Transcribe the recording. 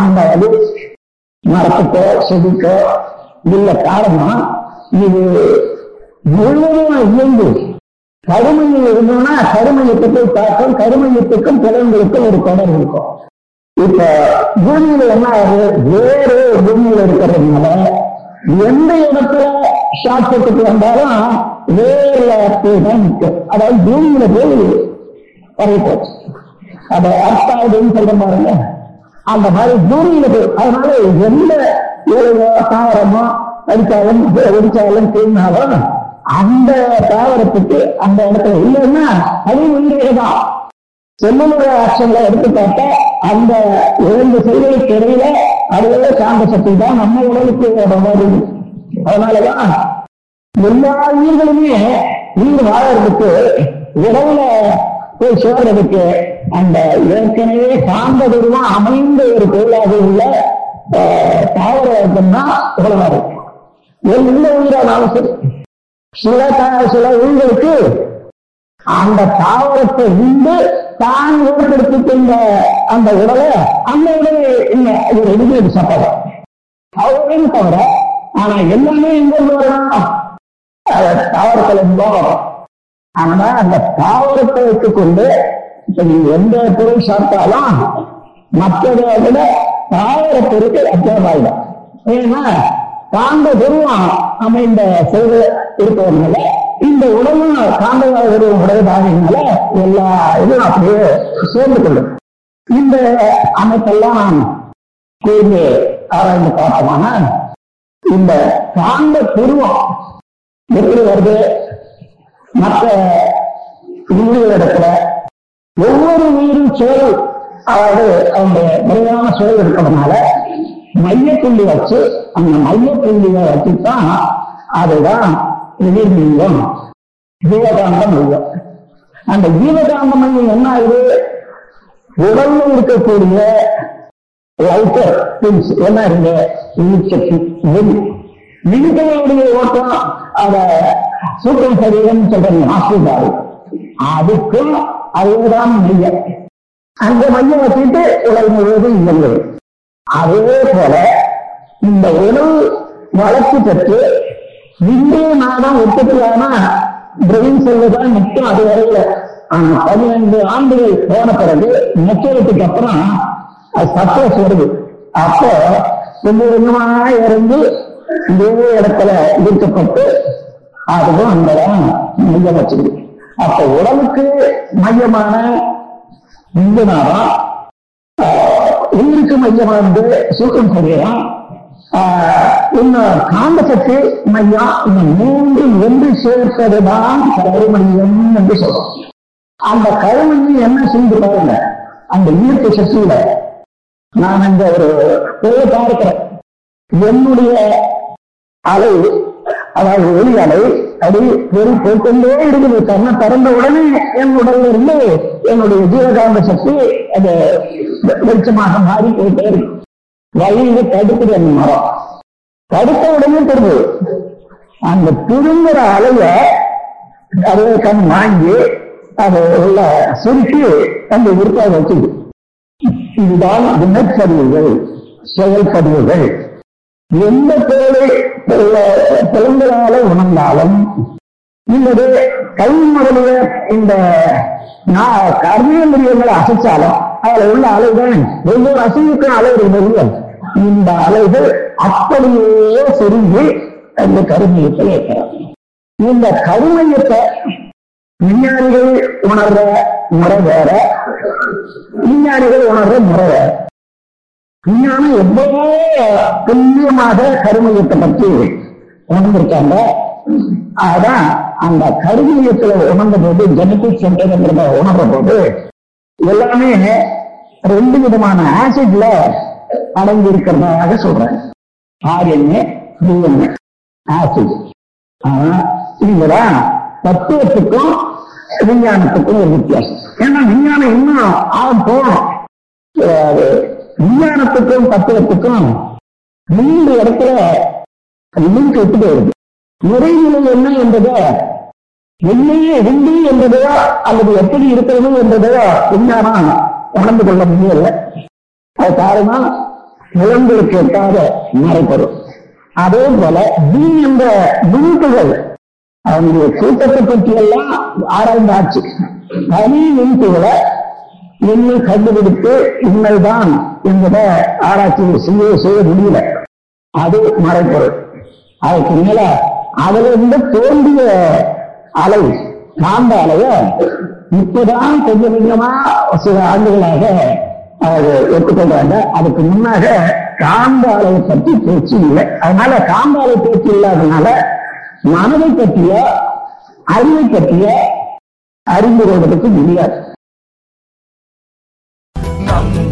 அந்த அது மரத்துக்கோ செடிக்கோ இல்ல காரணம் இது முழுவதும் இயங்கு. கருமையில் இருந்தோம்னா கருமையத்துக்கு பார்க்கும் கருமையத்துக்கும் பிறங்களுக்கும் ஒரு தொடர்பு இருக்கும். இப்ப பூமியில என்ன ஆகுது? வேறு பூமியில இருக்கிறதுனால எந்த இடத்துல ஷார்ட் சர்க்கிட் வந்தாலும் வேறு தான் நிற்கும். அதாவது பூமியில போய் அதை அது அர்த்தாவதுன்னு சொல்ற பாருங்க. அந்த மாதிரி பூமியில போய் அதனால எந்த ஏழையோ தாவரமோ அடித்தாலும் வெடிச்சாலும் தீர்னாலும் அந்த தாவரத்துக்கு அந்த இடத்துல இல்லைன்னா அது உயிரிழதான் செல்லுடைய ஆக்ஷன்ல எடுத்து பார்த்தா அந்த இரண்டு செல்களுக்கு இடையில அதுவே சாந்த சக்தி தான் நம்ம உடலுக்கு வருது அதனாலதான் எல்லா உயிர்களுமே உயிர் வாழறதுக்கு இடையில போய் சேர்றதுக்கு அந்த ஏற்கனவே சார்ந்த துருவம் அமைந்த ஒரு பொருளாக உள்ள தாவர வர்க்கம்னா தான் இருக்கும் இருக்கு எந்த உயிரானாலும் சரி. சில தா- சில உயிர்களுக்கு அந்த தாவரத்தை உண்டு தான் ஏற்படுத்திக் கொண்ட அந்த உடலை அந்த உடலை ஒரு எடுத்து சாப்பாடு. அவரையும் தவிர ஆனா எல்லாமே எங்க இருந்து வரணும் தாவரத்துல இருந்தோம் ஆனா அந்த தாவரத்தை வைத்துக்கொண்டு இப்ப எந்த பொருள் சாப்பிட்டாலும் மற்றதை விட தாவர பொருட்கள் அத்தியாவாயிடும் ஏன்னா காந்த துருவம் அமைந்த செய்து இருப்பதனால இந்த உடலும் காந்த துருவம் உடையதாகினால எல்லா இதுவும் அப்படியே சேர்ந்து கொள்ளும். இந்த அமைப்பெல்லாம் கூர்ந்து ஆராய்ந்து பார்த்தோம்னா இந்த காந்த துருவம் எப்படி வருது? மற்ற உயிர்கள் இடத்துல ஒவ்வொரு உயிரும் செயல் அதாவது அவங்க முறையான செயல் இருக்கிறதுனால மையப்புள்ளி வச்சு அந்த மையப்புள்ளியை வச்சுதான் அதுதான் உயிர் ஜீவகாந்த மையம். அந்த ஜீவகாந்த மையம் என்ன ஆகுது? உடல்ல இருக்கக்கூடிய லைட்டர் திங்ஸ் என்ன இருக்கு? மின்சக்தி விண் விண்களுடைய ஓட்டம் அதை சூப்பர் சரீரம் சொல்றீங்க ஆசிரியர் அதுக்கும் அதுதான் மையம். அந்த மையம் வச்சுட்டு உடல் முழுவதும் இயங்குது அதே போல இந்த உடல் வளர்ச்சி பெற்று விண்ணிய நாடம் உற்பத்தியான பிரெயின் செல்லு தான் அது வரையில. ஆனா பதினைந்து ஆண்டுகள் போன பிறகு மெச்சூரிட்டிக்கு அப்புறம் அது சப்ளஸ் வருது. அப்போ கொஞ்சம் கொஞ்சமா இருந்து இதே இடத்துல ஈர்க்கப்பட்டு அதுவும் அந்த மையம் வச்சுக்குது அப்ப உடலுக்கு மையமான இந்த உயிருக்கு மையமானது சூக்கம் சரீரம் ஆஹ் இன்னும் காந்த மையம் இந்த மூன்று ஒன்று சேர்ப்பதுதான் கருமையம் என்று சொல்றோம் அந்த கருமையம் என்ன செய்து பாருங்க அந்த ஈர்ப்பு சக்தியில நான் இந்த ஒரு பொருளை பார்க்கிறேன் என்னுடைய அலை அதாவது ஒளி அலை அடி வெறி போய்கொண்டே இருக்குது. கண்ணை திறந்த உடனே என் உடல்ல இருந்து என்னுடைய ஜீவகாந்த சக்தி அது வெளிச்சமாக மாறி போயிட்டே இருக்கு வழியில தடுக்குது அந்த மரம். தடுத்த உடனே திரும்பு அந்த திரும்புற அலைய அது கண் வாங்கி அது உள்ள சுருக்கி அந்த உறுப்பாக வச்சுது. இதுதான் வினைப்பதிவுகள் செயல்பதிவுகள் எந்த பொருளை பிறந்தனால உணர்ந்தாலும் இல்லது கை முதலிய இந்த நா- கர்மேந்திரியங்களை அசைச்சாலும் அதுல உள்ள அலைதான் ஒவ்வொரு அசைவுக்கும் அலை இருந்தது இந்த அலைகள் அப்படியே சுருங்கி அந்த கருமையத்தை ஏற்கிறது இந்த கருமையத்தை விஞ்ஞானிகள் உணர்ற முறை வேற விஞ்ஞானிகள் உணர்ற முறை வேற. விஞ்ஞானம் எவ்வளவோ துல்லியமாக கருமையத்தை பற்றி உணர்ந்திருக்காங்க. அதான் அந்த கருமையத்துல உணர்ந்த போது ஜெனட்டிக் சென்டர்ங்கிறத உணர்ற போது எல்லாமே ரெண்டு விதமான ஆசிட்ல அடங்கி இருக்கிறதாக சொல்றாங்க. ஆர்என்ஏ டிஎன்ஏ ஆசிட் ஆனா இதுதான் தத்துவத்துக்கும் விஞ்ஞானத்துக்கும் ஒரு வித்தியாசம். ஏன்னா விஞ்ஞானம் இன்னும் ஆகும் போகணும். விஞ்ஞானத்துக்கும் தத்துவத்துக்கும் மூன்று இடத்துல லிங்க் விட்டு போயிடுது நிறைநிலை என்ன என்பதோ என்னையே விண்டி என்பதோ அல்லது எப்படி இருக்கிறது என்பதோ விஞ்ஞானம் உணர்ந்து கொள்ள முடியல. அது காரணம் புலங்களுக்கு எட்டாத மறைப்பொருள் அதே போல டி என்ற விண்துகள் அவனுடைய கூட்டத்தை பற்றி எல்லாம் ஆராய்ந்தாச்சு. தனி விண்துகளை இன்னும் கண்டுபிடித்து உண்மைதான் என்பதை ஆராய்ச்சி செய்ய செய்ய முடியல. அது மறைப்பொருள் அதுக்கு மேல அதிலிருந்து தோன்றிய அலை காந்த அலைய இப்பதான் கொஞ்சம் கொஞ்சமா சில ஆண்டுகளாக அது அதுக்கு முன்னாக காந்த அலையை பற்றி பேச்சு இல்லை. அதனால காந்த அலை பேச்சு இல்லாதனால மனதை பற்றிய அறிவை பற்றிய அறிந்து கொள்வதற்கு முடியாது.